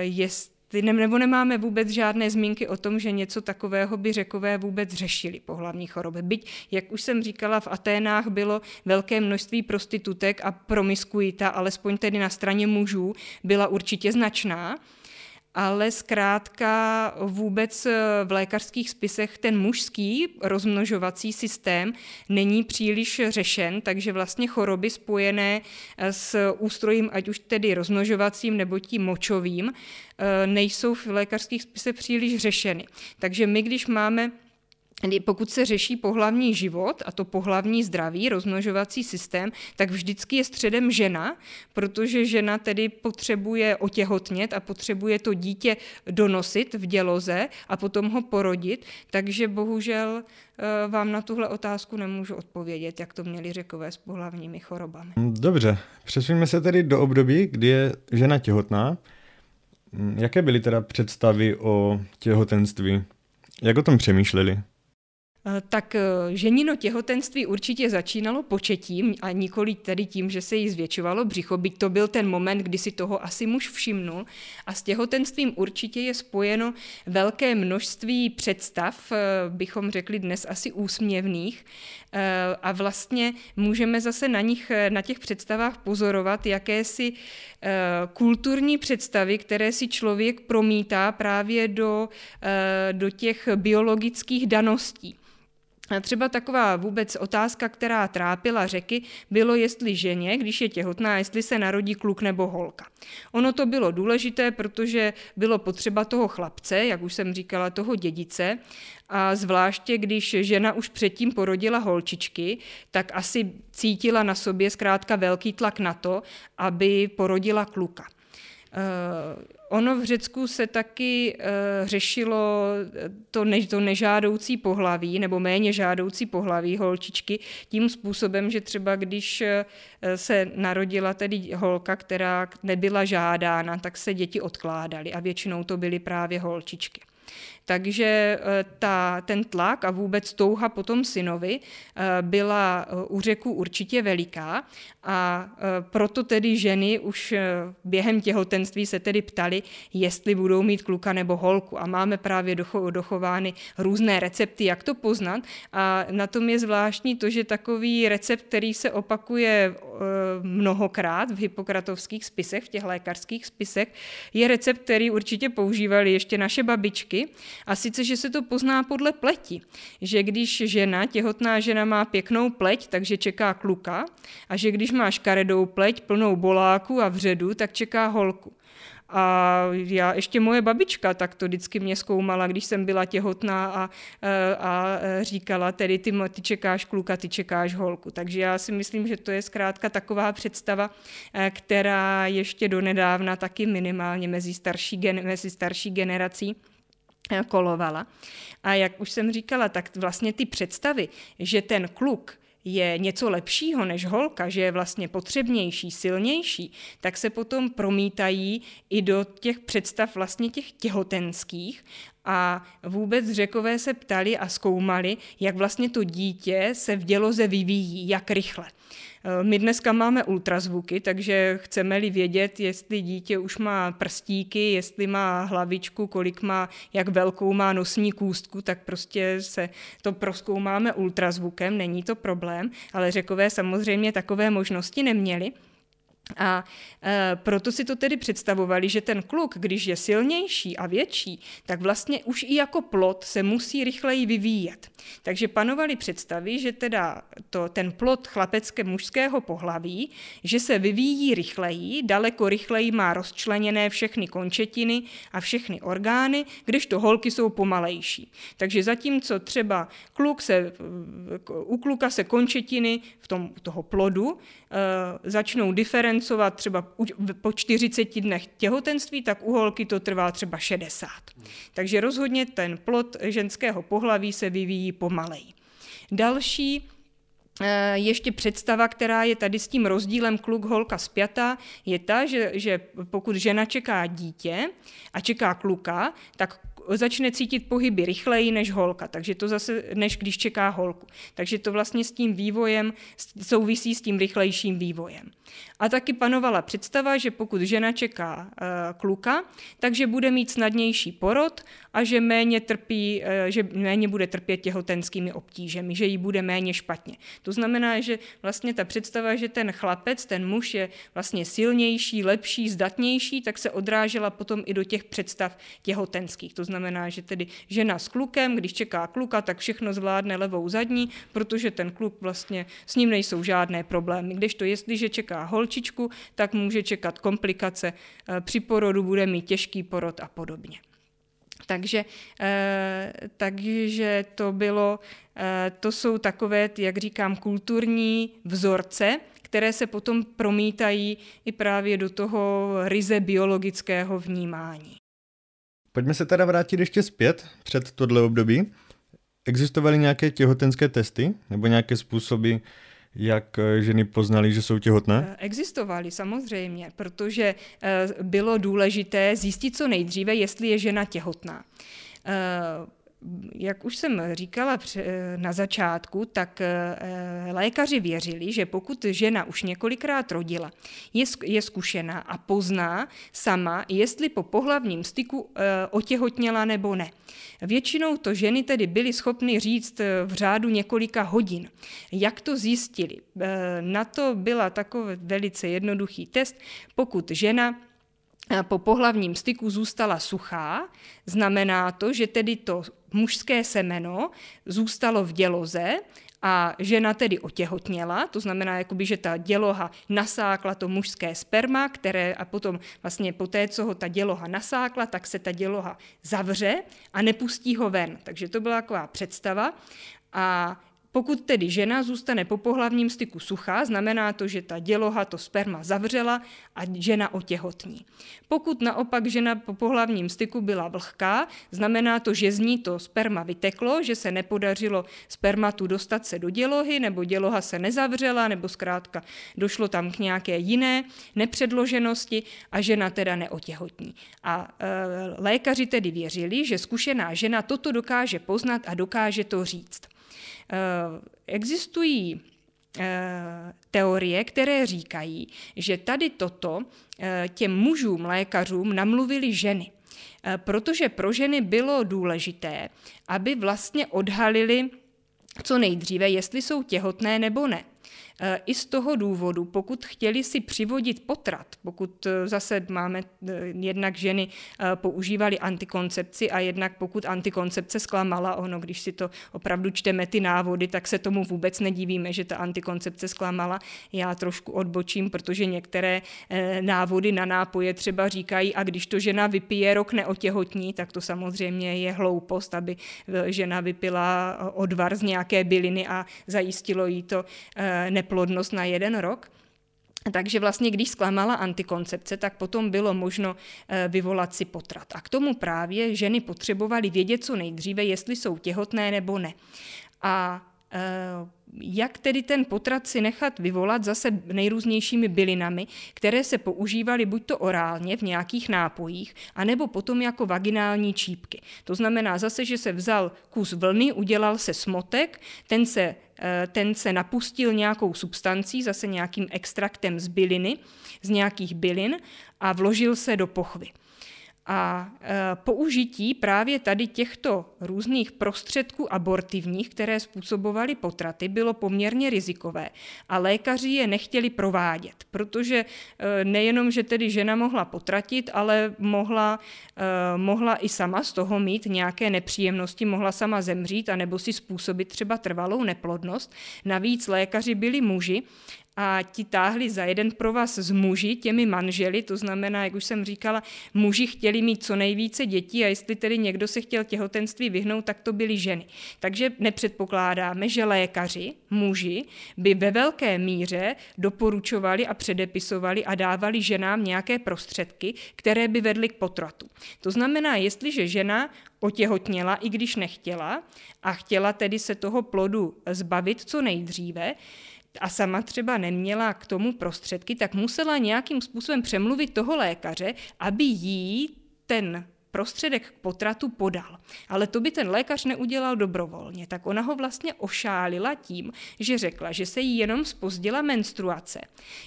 jest ty ne, nebo nemáme vůbec žádné zmínky o tom, že něco takového by řekové vůbec řešili pohlavní choroby. Byť, jak už jsem říkala, v Aténách bylo velké množství prostitutek a promiskuita, alespoň tedy na straně mužů, byla určitě značná ale zkrátka vůbec v lékařských spisech ten mužský rozmnožovací systém není příliš řešen, takže vlastně choroby spojené s ústrojím, ať už tedy rozmnožovacím nebo tím močovým, nejsou v lékařských spisech příliš řešeny. Takže my, když máme pokud se řeší pohlavní život a to pohlavní zdraví, rozmnožovací systém, tak vždycky je středem žena, protože žena tedy potřebuje otěhotnět a potřebuje to dítě donosit v děloze a potom ho porodit, takže bohužel eh, vám na tuhle otázku nemůžu odpovědět, jak to měli řekové s pohlavními chorobami. Dobře, přesuňme se tedy do období, kdy je žena těhotná. Jaké byly teda představy o těhotenství? Jak o tom přemýšleli? Eh, tak eh, ženino těhotenství určitě začínalo početím a nikoli tedy tím, že se jí zvětšovalo břicho, byť to byl ten moment, kdy si toho asi muž všimnul. A s těhotenstvím určitě je spojeno velké množství představ, eh, bychom řekli dnes asi úsměvných. A vlastně můžeme zase na nich, na těch představách pozorovat jakési kulturní představy, které si člověk promítá právě do, do těch biologických daností. Třeba taková vůbec otázka, která trápila řeky, bylo, jestli ženě, když je těhotná, jestli se narodí kluk nebo holka. Ono to bylo důležité, protože bylo potřeba toho chlapce, jak už jsem říkala, toho dědice, a zvláště když žena už předtím porodila holčičky, tak asi cítila na sobě zkrátka velký tlak na to, aby porodila kluka. Ono v Řecku se taky uh, řešilo to, ne, to nežádoucí pohlaví nebo méně žádoucí pohlaví holčičky tím způsobem, že třeba když uh, se narodila tedy holka, která nebyla žádána, tak se děti odkládaly a většinou to byly právě holčičky. Takže eh, ta, ten tlak a vůbec touha po tom synovi eh, byla eh, u řeku určitě veliká. A proto tedy ženy už během těhotenství se tedy ptali, jestli budou mít kluka nebo holku. A máme právě dochovány různé recepty, jak to poznat. A na tom je zvláštní to, že takový recept, který se opakuje mnohokrát v hypokratovských spisech, v těch lékařských spisech, je recept, který určitě používali ještě naše babičky a sice, že se to pozná podle pleti, že když žena, těhotná žena má pěknou pleť, takže čeká kluka a že když má škaredou pleť plnou boláku a vředu, tak čeká holku. A já ještě moje babička tak to vždycky mě zkoumala, když jsem byla těhotná a, a říkala tedy ty, ty čekáš kluka, ty čekáš holku. Takže já si myslím, že to je zkrátka taková představa, eh, která ještě donedávna taky minimálně mezi starší, mezi starší generací kolovala. A jak už jsem říkala, tak vlastně ty představy, že ten kluk je něco lepšího než holka, že je vlastně potřebnější, silnější, tak se potom promítají i do těch představ vlastně těch těhotenských a vůbec řekové se ptali a zkoumali, jak vlastně to dítě se v děloze vyvíjí, jak rychle. Eh, my dneska máme ultrazvuky, takže chceme-li vědět, jestli dítě už má prstíky, jestli má hlavičku, kolik má, jak velkou má nosní kůstku, tak prostě se to proskoumáme ultrazvukem, není to problém, ale řekové samozřejmě takové možnosti neměli. A e, proto si to tedy představovali, že ten kluk, když je silnější a větší, tak vlastně už i jako plot se musí rychleji vyvíjet. Takže panovaly představy, že teda to, ten plot chlapecké mužského pohlaví, že se vyvíjí rychleji, daleko rychleji má rozčleněné všechny končetiny a všechny orgány, když to holky jsou pomalejší. Takže zatímco třeba kluk se, u kluka se končetiny v tom, toho plodu e, začnou diferencovat diferencovat třeba po 40 dnech těhotenství, tak u holky to trvá třeba 60. Takže rozhodně ten plod ženského pohlaví se vyvíjí pomalej. Další eh, ještě představa, která je tady s tím rozdílem kluk-holka spjatá, je ta, že, že pokud žena čeká dítě a čeká kluka, tak začne cítit pohyby rychleji než holka, takže to zase, než když čeká holku. Takže to vlastně s tím vývojem souvisí s tím rychlejším vývojem. A taky panovala představa, že pokud žena čeká e, kluka, takže bude mít snadnější porod a že méně, trpí, e, že méně bude trpět těhotenskými obtížemi, že jí bude méně špatně. To znamená, že vlastně ta představa, že ten chlapec, ten muž je vlastně silnější, lepší, zdatnější, tak se odrážela potom i do těch představ těhotenských. To znamená, že tedy žena s klukem, když čeká kluka, tak všechno zvládne levou zadní, protože ten kluk vlastně s ním nejsou žádné problémy. Když to jestliže čeká holčičku, tak může čekat komplikace eh, při porodu, bude mít těžký porod a podobně. Takže, eh, takže to bylo, eh, to jsou takové, jak říkám, kulturní vzorce, které se potom promítají i právě do toho ryze biologického vnímání. Pojďme se teda vrátit ještě zpět před tohle období. Existovaly nějaké těhotenské testy nebo nějaké způsoby, jak eh, ženy poznaly, že jsou těhotné? Eh, existovaly samozřejmě, protože eh, bylo důležité zjistit co nejdříve, jestli je žena těhotná jak už jsem říkala na začátku, tak eh, lékaři věřili, že pokud žena už několikrát rodila, je zkušená a pozná sama, jestli po pohlavním styku eh, otěhotněla nebo ne. Většinou to ženy tedy byly schopny říct eh, v řádu několika hodin. Jak to zjistili? Na to byla takový velice jednoduchý test. Pokud žena po pohlavním styku zůstala suchá, znamená to, že tedy to mužské semeno zůstalo v děloze a žena tedy otěhotněla, to znamená, jakoby, že ta děloha nasákla to mužské sperma, které a potom vlastně po té, co ho ta děloha nasákla, tak se ta děloha zavře a nepustí ho ven. Takže to byla taková představa. A pokud tedy žena zůstane po pohlavním styku suchá, znamená to, že ta děloha to sperma zavřela a žena otěhotní. Pokud naopak žena po pohlavním styku byla vlhká, znamená to, že z ní to sperma vyteklo, že se nepodařilo spermatu dostat se do dělohy, nebo děloha se nezavřela, nebo zkrátka došlo tam k nějaké jiné nepředloženosti a žena teda neotěhotní. A e, lékaři tedy věřili, že zkušená žena toto dokáže poznat a dokáže to říct. Eh, existují eh, teorie, které říkají, že tady toto eh, těm mužům, lékařům namluvili ženy. Protože pro ženy bylo důležité, aby vlastně odhalili co nejdříve, jestli jsou těhotné nebo ne. Eh, I z toho důvodu, pokud chtěli si přivodit potrat, pokud eh, zase máme eh, jednak ženy používali antikoncepci a jednak pokud antikoncepce zklamala, ono, když si to opravdu čteme ty návody, tak se tomu vůbec nedivíme, že ta antikoncepce zklamala. Já trošku odbočím, protože některé návody na nápoje třeba říkají, a když to žena vypije rok neotěhotní, tak to samozřejmě je hloupost, aby žena vypila odvar z nějaké byliny a zajistilo jí to ne neplodnost na jeden rok. Takže vlastně, když zklamala antikoncepce, tak potom bylo možno eh, vyvolat si potrat. A k tomu právě ženy potřebovaly vědět co nejdříve, jestli jsou těhotné nebo ne. A eh, jak tedy ten potrat si nechat vyvolat zase nejrůznějšími bylinami, které se používaly buď to orálně v nějakých nápojích, anebo potom jako vaginální čípky. To znamená zase, že se vzal kus vlny, udělal se smotek, ten se, eh, ten se napustil nějakou substancí, zase nějakým extraktem z byliny, z nějakých bylin a vložil se do pochvy. A e, použití právě tady těchto různých prostředků abortivních, které způsobovaly potraty, bylo poměrně rizikové a lékaři je nechtěli provádět, protože e, nejenom, že tedy žena mohla potratit, ale mohla, e, mohla i sama z toho mít nějaké nepříjemnosti, mohla sama zemřít a nebo si způsobit třeba trvalou neplodnost. Navíc lékaři byli muži a ti táhli za jeden provaz s muži, těmi manželi, to znamená, jak už jsem říkala, muži chtěli mít co nejvíce dětí a jestli tedy někdo se chtěl těhotenství vyhnout, tak to byly ženy. Takže nepředpokládáme, že lékaři, muži, by ve velké míře doporučovali a předepisovali a dávali ženám nějaké prostředky, které by vedly k potratu. To znamená, jestliže žena otěhotněla, i když nechtěla, a chtěla tedy se toho plodu zbavit co nejdříve, a sama třeba neměla k tomu prostředky, tak musela nějakým způsobem přemluvit toho lékaře, aby jí ten prostředek k potratu podal. Ale to by ten lékař neudělal dobrovolně, tak ona ho vlastně ošálila tím, že řekla, že se jí jenom spozdila menstruace,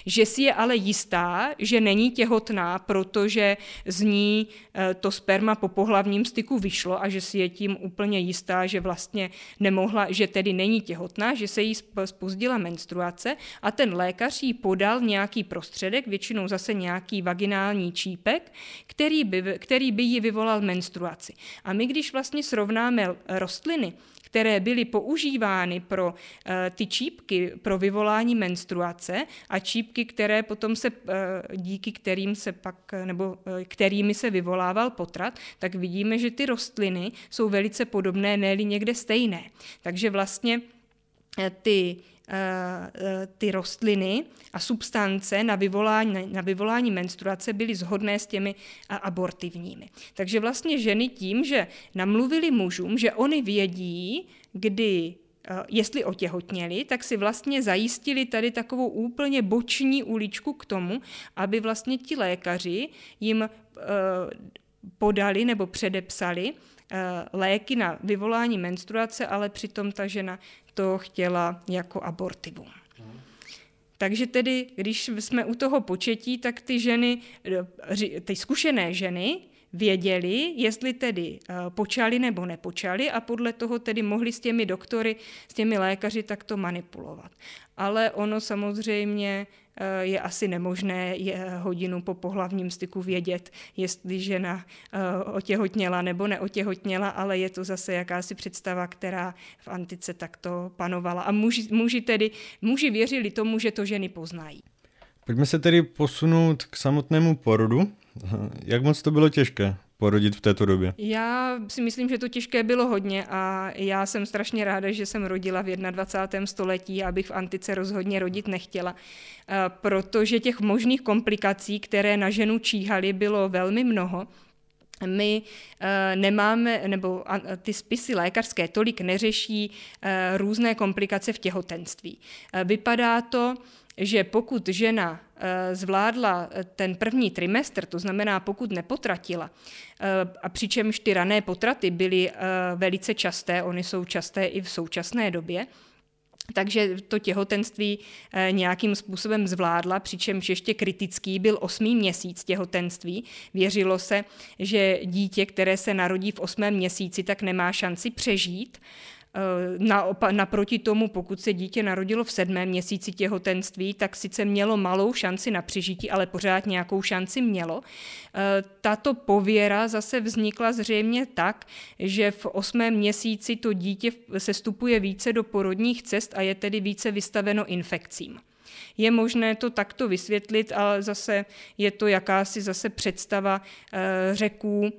že si je ale jistá, že není těhotná, protože z ní eh, to sperma po pohlavním styku vyšlo a že si je tím úplně jistá, že vlastně nemohla, že tedy není těhotná, že se jí spozdila menstruace a ten lékař jí podal nějaký prostředek, většinou zase nějaký vaginální čípek, který by, který by jí vyvolal menstruaci. A my, když vlastně srovnáme rostliny, které byly používány pro uh, ty čípky pro vyvolání menstruace a čípky, které potom se, uh, díky kterým se pak, nebo uh, kterými se vyvolával potrat, tak vidíme, že ty rostliny jsou velice podobné, ne někde stejné. Takže vlastně ty ty rostliny a substance na vyvolání, na vyvolání menstruace byly zhodné s těmi abortivními. Takže vlastně ženy tím, že namluvili mužům, že oni vědí, kdy jestli otěhotněli, tak si vlastně zajistili tady takovou úplně boční uličku k tomu, aby vlastně ti lékaři jim podali nebo předepsali léky na vyvolání menstruace, ale přitom ta žena to chtěla jako abortivum. Takže tedy, když jsme u toho početí, tak ty ženy, ty zkušené ženy, věděli, jestli tedy eh, počali nebo nepočali a podle toho tedy mohli s těmi doktory, s těmi lékaři takto manipulovat. Ale ono samozřejmě eh, je asi nemožné je hodinu po pohlavním styku vědět, jestli žena eh, otěhotněla nebo neotěhotněla, ale je to zase jakási představa, která v antice takto panovala. A muži, muži tedy, muži věřili tomu, že to ženy poznají. Pojďme se tedy posunout k samotnému porodu. Jak moc to bylo těžké porodit v této době? Já si myslím, že to těžké bylo hodně a já jsem strašně ráda, že jsem rodila v 21. století, abych v antice rozhodně rodit nechtěla, eh, protože těch možných komplikací, které na ženu číhaly, bylo velmi mnoho my uh, nemáme, nebo ty spisy lékařské tolik neřeší uh, různé komplikace v těhotenství. Vypadá to, že pokud žena eh, zvládla eh, ten první trimestr, to znamená pokud nepotratila, eh, a přičemž ty rané potraty byly velice časté, oni jsou časté i v současné době, takže to těhotenství nějakým způsobem zvládla, přičemž ještě kritický byl osmý měsíc těhotenství. Věřilo se, že dítě, které se narodí v osmém měsíci, tak nemá šanci přežít. Eh, naproti tomu, pokud se dítě narodilo v sedmém měsíci těhotenství, tak sice mělo malou šanci na přežití, ale pořád nějakou šanci mělo. Eh, tato pověra zase vznikla zřejmě tak, že v osmém měsíci to dítě se stupuje více do porodních cest a je tedy více vystaveno infekcím. Je možné to takto vysvětlit, ale zase je to jakási zase představa eh, řeků,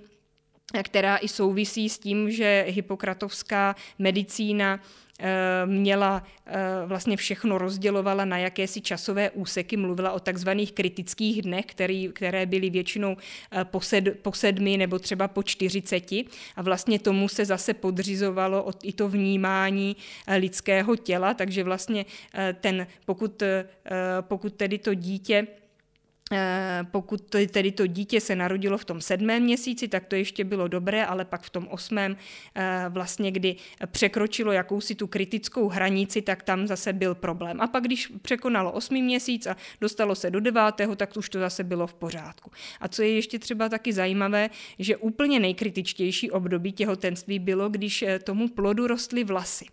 která i souvisí s tím, že hypokratovská medicína eh, měla eh, vlastně všechno rozdělovala na jakési časové úseky, mluvila o takzvaných kritických dnech, který, které byly většinou eh, po, sed, po sedmi nebo třeba po čtyřiceti. A vlastně tomu se zase podřizovalo i to vnímání lidského těla, takže vlastně ten, pokud, pokud tedy to dítě pokud to, tedy to dítě se narodilo v tom sedmém měsíci, tak to ještě bylo dobré, ale pak v tom osmém, eh, vlastně kdy překročilo jakousi tu kritickou hranici, tak tam zase byl problém. A pak, když překonalo osmý měsíc a dostalo se do devátého, tak už to zase bylo v pořádku. A co je ještě třeba taky zajímavé, že úplně nejkritičtější období těhotenství bylo, když eh, tomu plodu rostly vlasy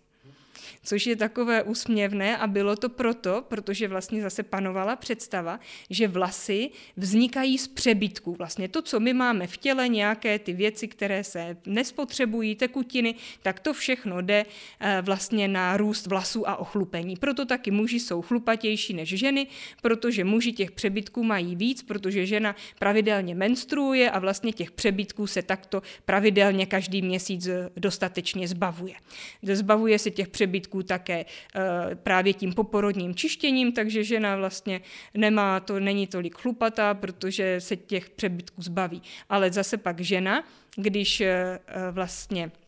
což je takové úsměvné a bylo to proto, protože vlastně zase panovala představa, že vlasy vznikají z přebytků. Vlastně to, co my máme v těle, nějaké ty věci, které se nespotřebují, tekutiny, tak to všechno jde eh, vlastně na růst vlasů a ochlupení. Proto taky muži jsou chlupatější než ženy, protože muži těch přebytků mají víc, protože žena pravidelně menstruuje a vlastně těch přebytků se takto pravidelně každý měsíc eh, dostatečně zbavuje. Zbavuje se těch přebytků přebytků také eh, právě tím poporodním čištěním, takže žena vlastně nemá to, není tolik chlupatá, protože se těch přebytků zbaví. Ale zase pak žena, když eh, vlastně Eh,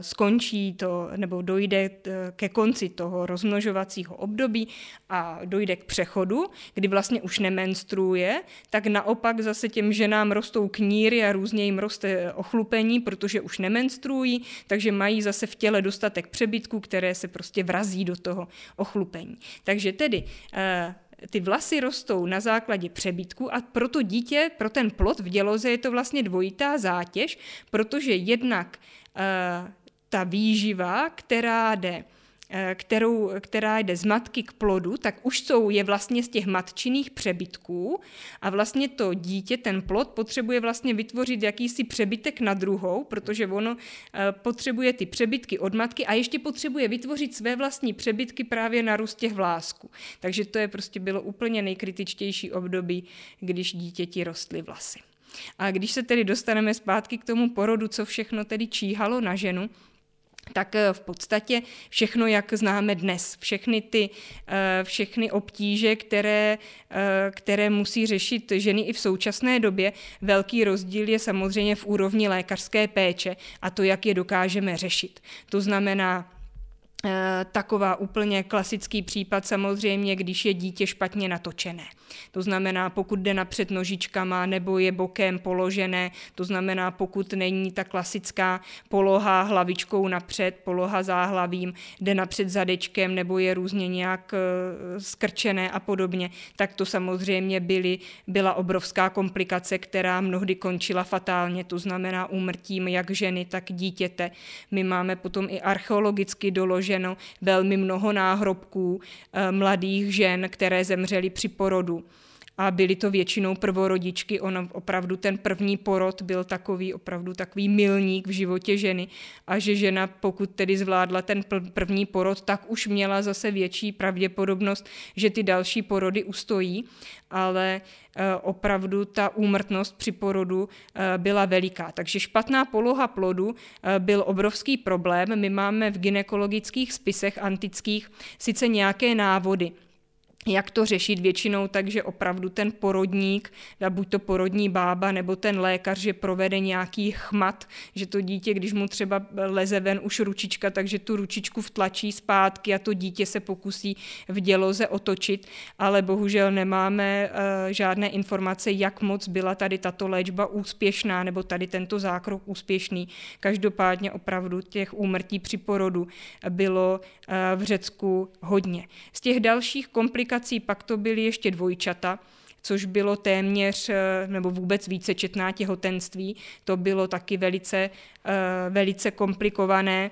skončí to, nebo dojde ke konci toho rozmnožovacího období a dojde k přechodu, kdy vlastně už nemenstruuje, tak naopak zase těm ženám rostou kníry a různě jim roste ochlupení, protože už nemenstruují, takže mají zase v těle dostatek přebytků, které se prostě vrazí do toho ochlupení. Takže tedy eh, ty vlasy rostou na základě přebytku a pro to dítě, pro ten plod v děloze je to vlastně dvojitá zátěž, protože jednak ta výživa, která jde Eh, kterou, která jde z matky k plodu, tak už jsou je vlastně z těch matčiných přebytků a vlastně to dítě, ten plod, potřebuje vlastně vytvořit jakýsi přebytek na druhou, protože ono eh, potřebuje ty přebytky od matky a ještě potřebuje vytvořit své vlastní přebytky právě na růst těch vlásků. Takže to je prostě bylo úplně nejkritičtější období, když dítěti rostly vlasy. A když se tedy dostaneme zpátky k tomu porodu, co všechno tedy číhalo na ženu, tak eh, v podstatě všechno, jak známe dnes, všechny ty eh, všechny obtíže, které, eh, které musí řešit ženy i v současné době, velký rozdíl je samozřejmě v úrovni lékařské péče a to, jak je dokážeme řešit. To znamená, taková úplně klasický případ samozřejmě, když je dítě špatně natočené. To znamená, pokud jde napřed nožičkama nebo je bokem položené, to znamená, pokud není ta klasická poloha hlavičkou napřed, poloha záhlavím, jde napřed zadečkem nebo je různě nějak eh, skrčené a podobně, tak to samozřejmě byly, byla obrovská komplikace, která mnohdy končila fatálně, to znamená úmrtím jak ženy, tak dítěte. My máme potom i archeologicky doloženo velmi mnoho náhrobků eh, mladých žen, které zemřely při porodu a byly to většinou prvorodičky. Ono opravdu ten první porod byl takový opravdu takový milník v životě ženy a že žena, pokud tedy zvládla ten první porod, tak už měla zase větší pravděpodobnost, že ty další porody ustojí, ale eh, opravdu ta úmrtnost při porodu eh, byla veliká. Takže špatná poloha plodu eh, byl obrovský problém. My máme v ginekologických spisech antických sice nějaké návody, jak to řešit většinou tak, že opravdu ten porodník, buď to porodní bába nebo ten lékař, že provede nějaký chmat, že to dítě, když mu třeba leze ven už ručička, takže tu ručičku vtlačí zpátky a to dítě se pokusí v děloze otočit, ale bohužel nemáme uh, žádné informace, jak moc byla tady tato léčba úspěšná nebo tady tento zákrok úspěšný. Každopádně opravdu těch úmrtí při porodu bylo uh, v Řecku hodně. Z těch dalších komplikací komplikací pak to byly ještě dvojčata, což bylo téměř eh, nebo vůbec vícečetná těhotenství. To bylo taky velice, eh, velice komplikované.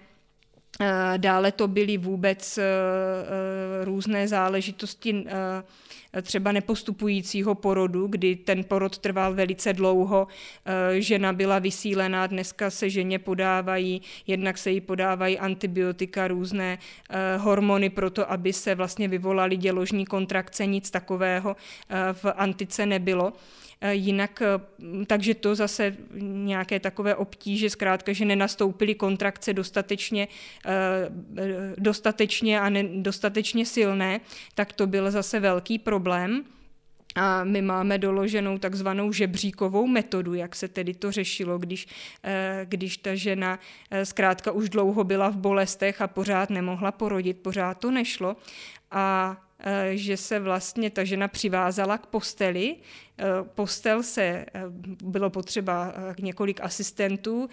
Eh, dále to byly vůbec různé záležitosti třeba nepostupujícího porodu, kdy ten porod trval velice dlouho, eh, žena byla vysílená, dneska se ženě podávají, jednak se jí podávají antibiotika, různé eh, hormony pro to, aby se vlastně vyvolaly děložní kontrakce, nic takového eh, v antice nebylo. Jinak, takže to zase nějaké takové obtíže, zkrátka, že nenastoupily kontrakce dostatečně, dostatečně a dostatečně silné, tak to byl zase velký problém. A my máme doloženou takzvanou žebříkovou metodu, jak se tedy to řešilo, když, eh, když ta žena eh, zkrátka už dlouho byla v bolestech a pořád nemohla porodit, pořád to nešlo. A eh, že se vlastně ta žena přivázala k posteli, Eh, postel se, eh, bylo potřeba eh, několik asistentů,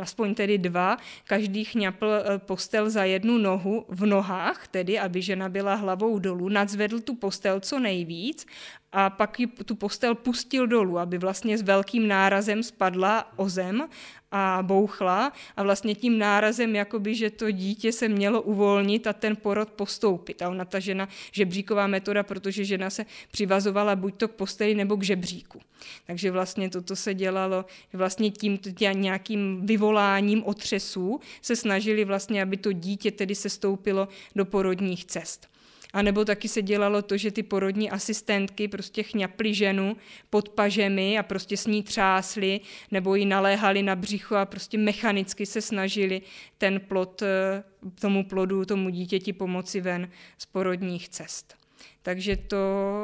aspoň tedy dva, každý chňapl postel za jednu nohu v nohách, tedy aby žena byla hlavou dolů, nadzvedl tu postel co nejvíc a pak ji tu postel pustil dolů, aby vlastně s velkým nárazem spadla o zem a bouchla a vlastně tím nárazem, jakoby, že to dítě se mělo uvolnit a ten porod postoupit. A ona ta žena, žebříková metoda, protože žena se přivazovala buď to k posteli nebo k žebříku. Takže vlastně toto se dělalo vlastně tím nějakým vyvoláním otřesů se snažili vlastně, aby to dítě tedy se stoupilo do porodních cest. A nebo taky se dělalo to, že ty porodní asistentky prostě chňaply ženu pod pažemi a prostě s ní třásly, nebo ji naléhali na břicho a prostě mechanicky se snažili ten plod, eh, tomu plodu, tomu dítěti pomoci ven z porodních cest. Takže to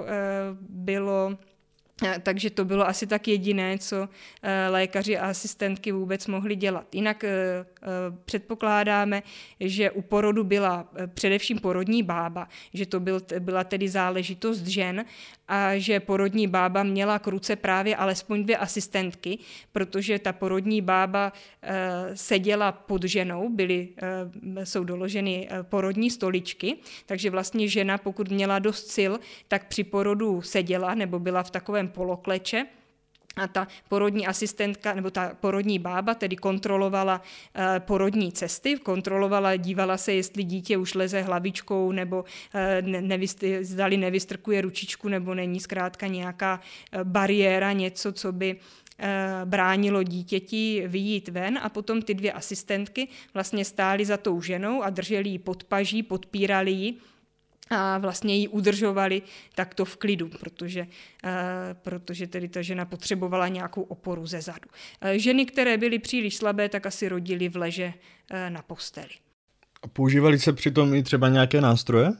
eh, bylo takže to bylo asi tak jediné, co eh, lékaři a asistentky vůbec mohli dělat. Jinak eh, předpokládáme, že u porodu byla především porodní bába, že to byl, byla tedy záležitost žen a že porodní bába měla k ruce právě alespoň dvě asistentky, protože ta porodní bába seděla pod ženou, byly, jsou doloženy porodní stoličky, takže vlastně žena, pokud měla dost sil, tak při porodu seděla nebo byla v takovém polokleče a ta porodní asistentka nebo ta porodní bába tedy kontrolovala e, porodní cesty, kontrolovala, dívala se, jestli dítě už leze hlavičkou nebo e, nevyst, zdali nevystrkuje ručičku nebo není zkrátka nějaká e, bariéra, něco, co by bránilo dítěti vyjít ven. A potom ty dvě asistentky vlastně stály za tou ženou a drželi ji pod paží, podpírali ji a vlastně ji udržovali takto v klidu, protože, uh, protože tedy ta žena potřebovala nějakou oporu ze zadu. Uh, ženy, které byly příliš slabé, tak asi rodily v leže uh, na posteli. A používali se přitom i třeba nějaké nástroje?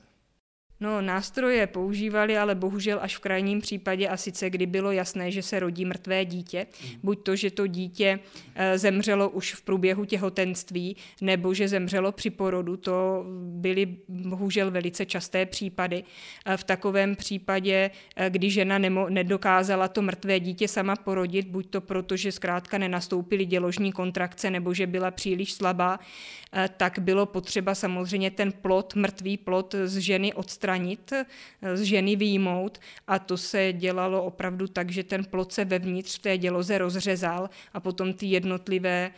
No, nástroje používali, ale bohužel až v krajním případě a sice kdy bylo jasné, že se rodí mrtvé dítě. Mm. Buď to, že to dítě eh, zemřelo už v průběhu těhotenství, nebo že zemřelo při porodu, to byly bohužel velice časté případy. V takovém případě, eh, kdy žena nemo, nedokázala to mrtvé dítě sama porodit, buď to proto, že zkrátka nenastoupily děložní kontrakce, nebo že byla příliš slabá, eh, tak bylo potřeba samozřejmě ten plot, mrtvý plot z ženy odstranit odstranit, eh, z ženy výjmout a to se dělalo opravdu tak, že ten plot se vevnitř v té děloze rozřezal a potom ty jednotlivé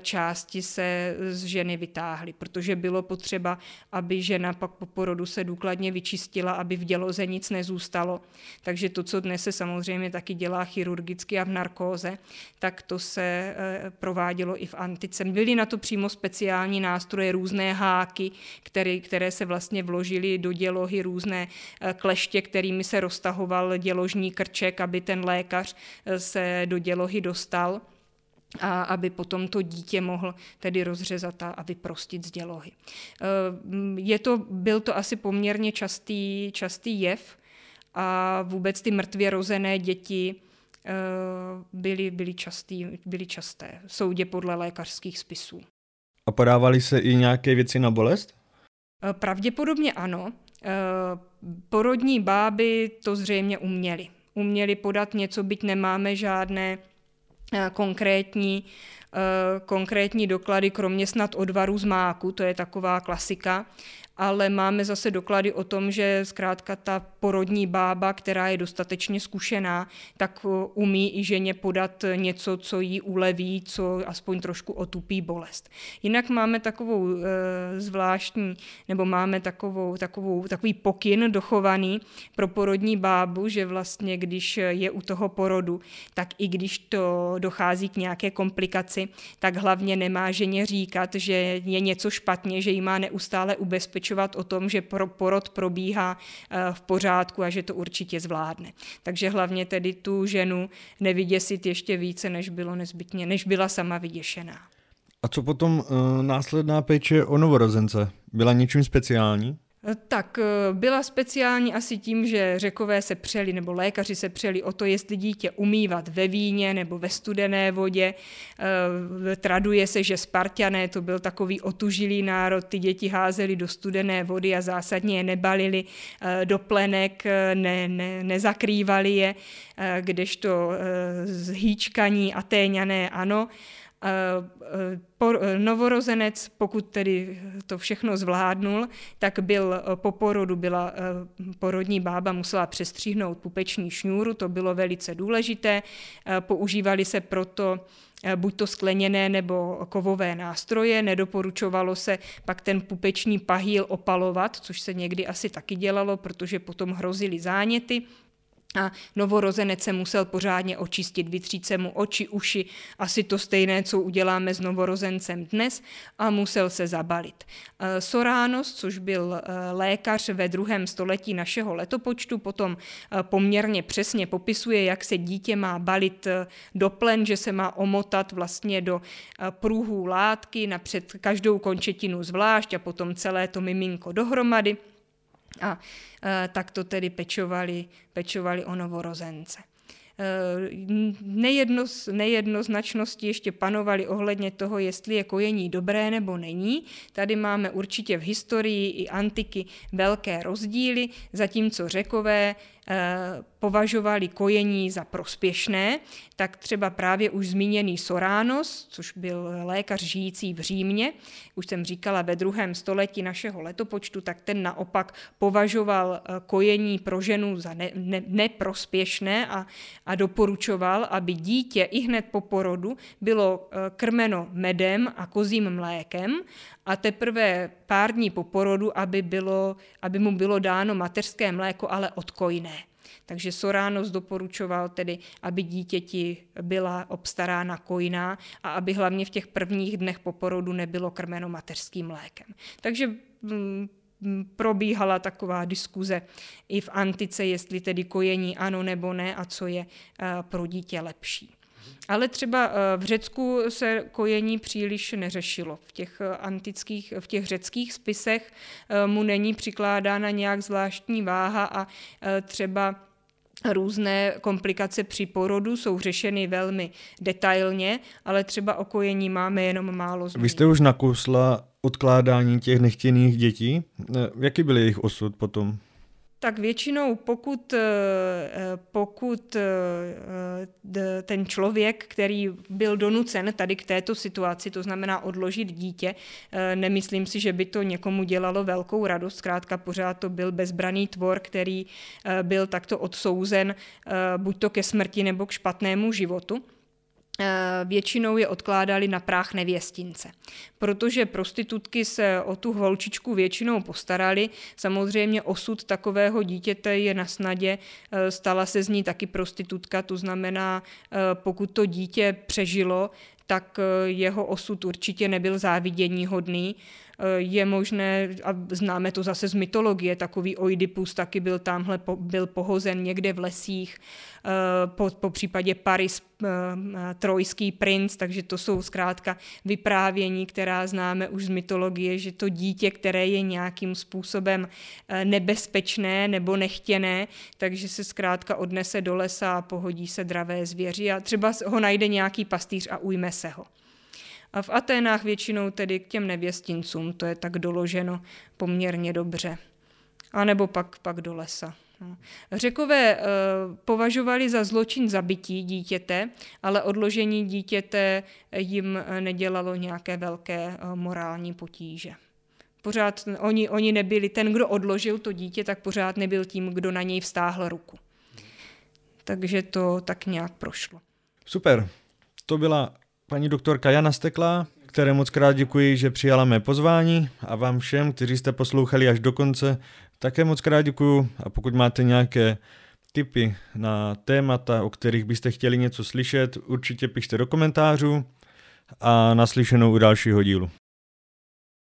části se z ženy vytáhly, protože bylo potřeba, aby žena pak po porodu se důkladně vyčistila, aby v děloze nic nezůstalo. Takže to, co dnes se samozřejmě taky dělá chirurgicky a v narkóze, tak to se eh, provádělo i v antice. Byly na to přímo speciální nástroje, různé háky, které, které se vlastně vložily do dělohy, různé eh, kleště, kterými se roztahoval děložní krček, aby ten lékař se do dělohy dostal a aby potom to dítě mohl tedy rozřezat a vyprostit z dělohy. Eh, je to, byl to asi poměrně častý, častý jev a vůbec ty mrtvě rozené děti eh, byly, byly, častý, byly časté soudě podle lékařských spisů. A podávaly se i nějaké věci na bolest? Eh, pravděpodobně ano. Porodní báby to zřejmě uměly. Uměli podat něco, byť nemáme žádné konkrétní, eh, konkrétní doklady, kromě snad odvaru z máku, to je taková klasika, ale máme zase doklady o tom, že zkrátka ta porodní bába, která je dostatečně zkušená, tak eh, umí i ženě podat něco, co jí uleví, co aspoň trošku otupí bolest. Jinak máme takovou e, zvláštní, nebo máme takovou, takovou, takový pokyn dochovaný pro porodní bábu, že vlastně když je u toho porodu, tak i když to dochází k nějaké komplikaci, tak hlavně nemá ženě říkat, že je něco špatně, že jí má neustále ubezpečovat, přesvědčovat o tom, že porod probíhá eh, v pořádku a že to určitě zvládne. Takže hlavně tedy tu ženu nevyděsit ještě více, než bylo nezbytně, než byla sama vyděšená. A co potom uh, následná péče o novorozence? Byla něčím speciální? Tak eh, byla speciální asi tím, že řekové se přeli, nebo lékaři se přeli o to, jestli dítě umývat ve víně nebo ve studené vodě. Eh, traduje se, že Spartané, to byl takový otužilý národ, ty děti házeli do studené vody a zásadně je nebalili eh, do plenek, ne, ne, nezakrývali je, kdežto zhýčkaní a téňané ano. Novorozenec, pokud tedy to všechno zvládnul, tak byl po porodu, byla porodní bába musela přestříhnout pupeční šňůru, to bylo velice důležité. Používali se proto buď to skleněné nebo kovové nástroje. Nedoporučovalo se pak ten pupeční pahýl opalovat, což se někdy asi taky dělalo, protože potom hrozily záněty a novorozenec se musel pořádně očistit, vytřít se mu oči, uši, asi to stejné, co uděláme s novorozencem dnes, a musel se zabalit. Eh, Sorános, což byl eh, lékař ve druhém století našeho letopočtu, potom eh, poměrně přesně popisuje, jak se dítě má balit do plen, že se má omotat vlastně do pruhů látky, napřed každou končetinu zvlášť a potom celé to miminko dohromady. A e, tak to tedy pečovali, pečovali o novorozence. nejednos, nejednoznačnosti ještě panovaly ohledně toho, jestli je kojení dobré nebo není. Tady máme určitě v historii i antiky velké rozdíly, zatímco řekové Eh, považovali kojení za prospěšné, tak třeba právě už zmíněný Sorános, což byl lékař žijící v Římě, už jsem říkala ve druhém století našeho letopočtu, tak ten naopak považoval eh, kojení pro ženu za ne, ne, neprospěšné a, a doporučoval, aby dítě i hned po porodu bylo eh, krmeno medem a kozím mlékem a teprve pár dní po porodu, aby, bylo, aby mu bylo dáno mateřské mléko, ale odkojné. Takže Sorános doporučoval tedy, aby dítěti byla obstarána kojná a aby hlavně v těch prvních dnech po porodu nebylo krmeno mateřským mlékem. Takže mm, mm, probíhala taková diskuze i v antice, jestli tedy kojení ano nebo ne a co je eh, pro dítě lepší. Ale třeba eh, v Řecku se kojení příliš neřešilo. V těch eh, antických, v těch řeckých spisech eh, mu není přikládána nějak zvláštní váha a třeba Různé komplikace při porodu jsou řešeny velmi detailně, ale třeba o kojení máme jenom málo zmíněn. Vy jste už nakusla odkládání těch nechtěných dětí. Jaký byl jejich osud potom? Tak většinou, pokud, eh, eh, pokud eh, ten člověk, který byl donucen tady k této situaci, to znamená odložit dítě, nemyslím si, že by to někomu dělalo velkou radost, zkrátka pořád to byl bezbraný tvor, který byl takto odsouzen buď to ke smrti nebo k špatnému životu. Eh, většinou je odkládali na práh nevěstince. Protože prostitutky se o tu holčičku většinou postarali, samozřejmě osud takového dítěte je na snadě, eh, stala se z ní taky prostitutka, to znamená, eh, pokud to dítě přežilo, tak jeho osud určitě nebyl závidění hodný. Je možné, a známe to zase z mytologie, takový Oidipus taky byl tamhle byl pohozen někde v lesích, po, po případě Paris trojský princ, takže to jsou zkrátka vyprávění, která známe už z mytologie, že to dítě, které je nějakým způsobem nebezpečné nebo nechtěné, takže se zkrátka odnese do lesa a pohodí se dravé zvěři a třeba ho najde nějaký pastýř a ujme se ho. A v Aténách většinou tedy k těm nevěstincům, to je tak doloženo poměrně dobře. A nebo pak, pak do lesa. No. Řekové e, považovali za zločin zabití dítěte, ale odložení dítěte jim eh, nedělalo nějaké velké e, morální potíže. Pořád oni, oni nebyli, ten, kdo odložil to dítě, tak pořád nebyl tím, kdo na něj vstáhl ruku. Takže to tak nějak prošlo. Super. To byla paní doktorka Jana Stekla, které moc krát děkuji, že přijala mé pozvání a vám všem, kteří jste poslouchali až do konce, také moc krát děkuji a pokud máte nějaké tipy na témata, o kterých byste chtěli něco slyšet, určitě pište do komentářů a naslyšenou u dalšího dílu.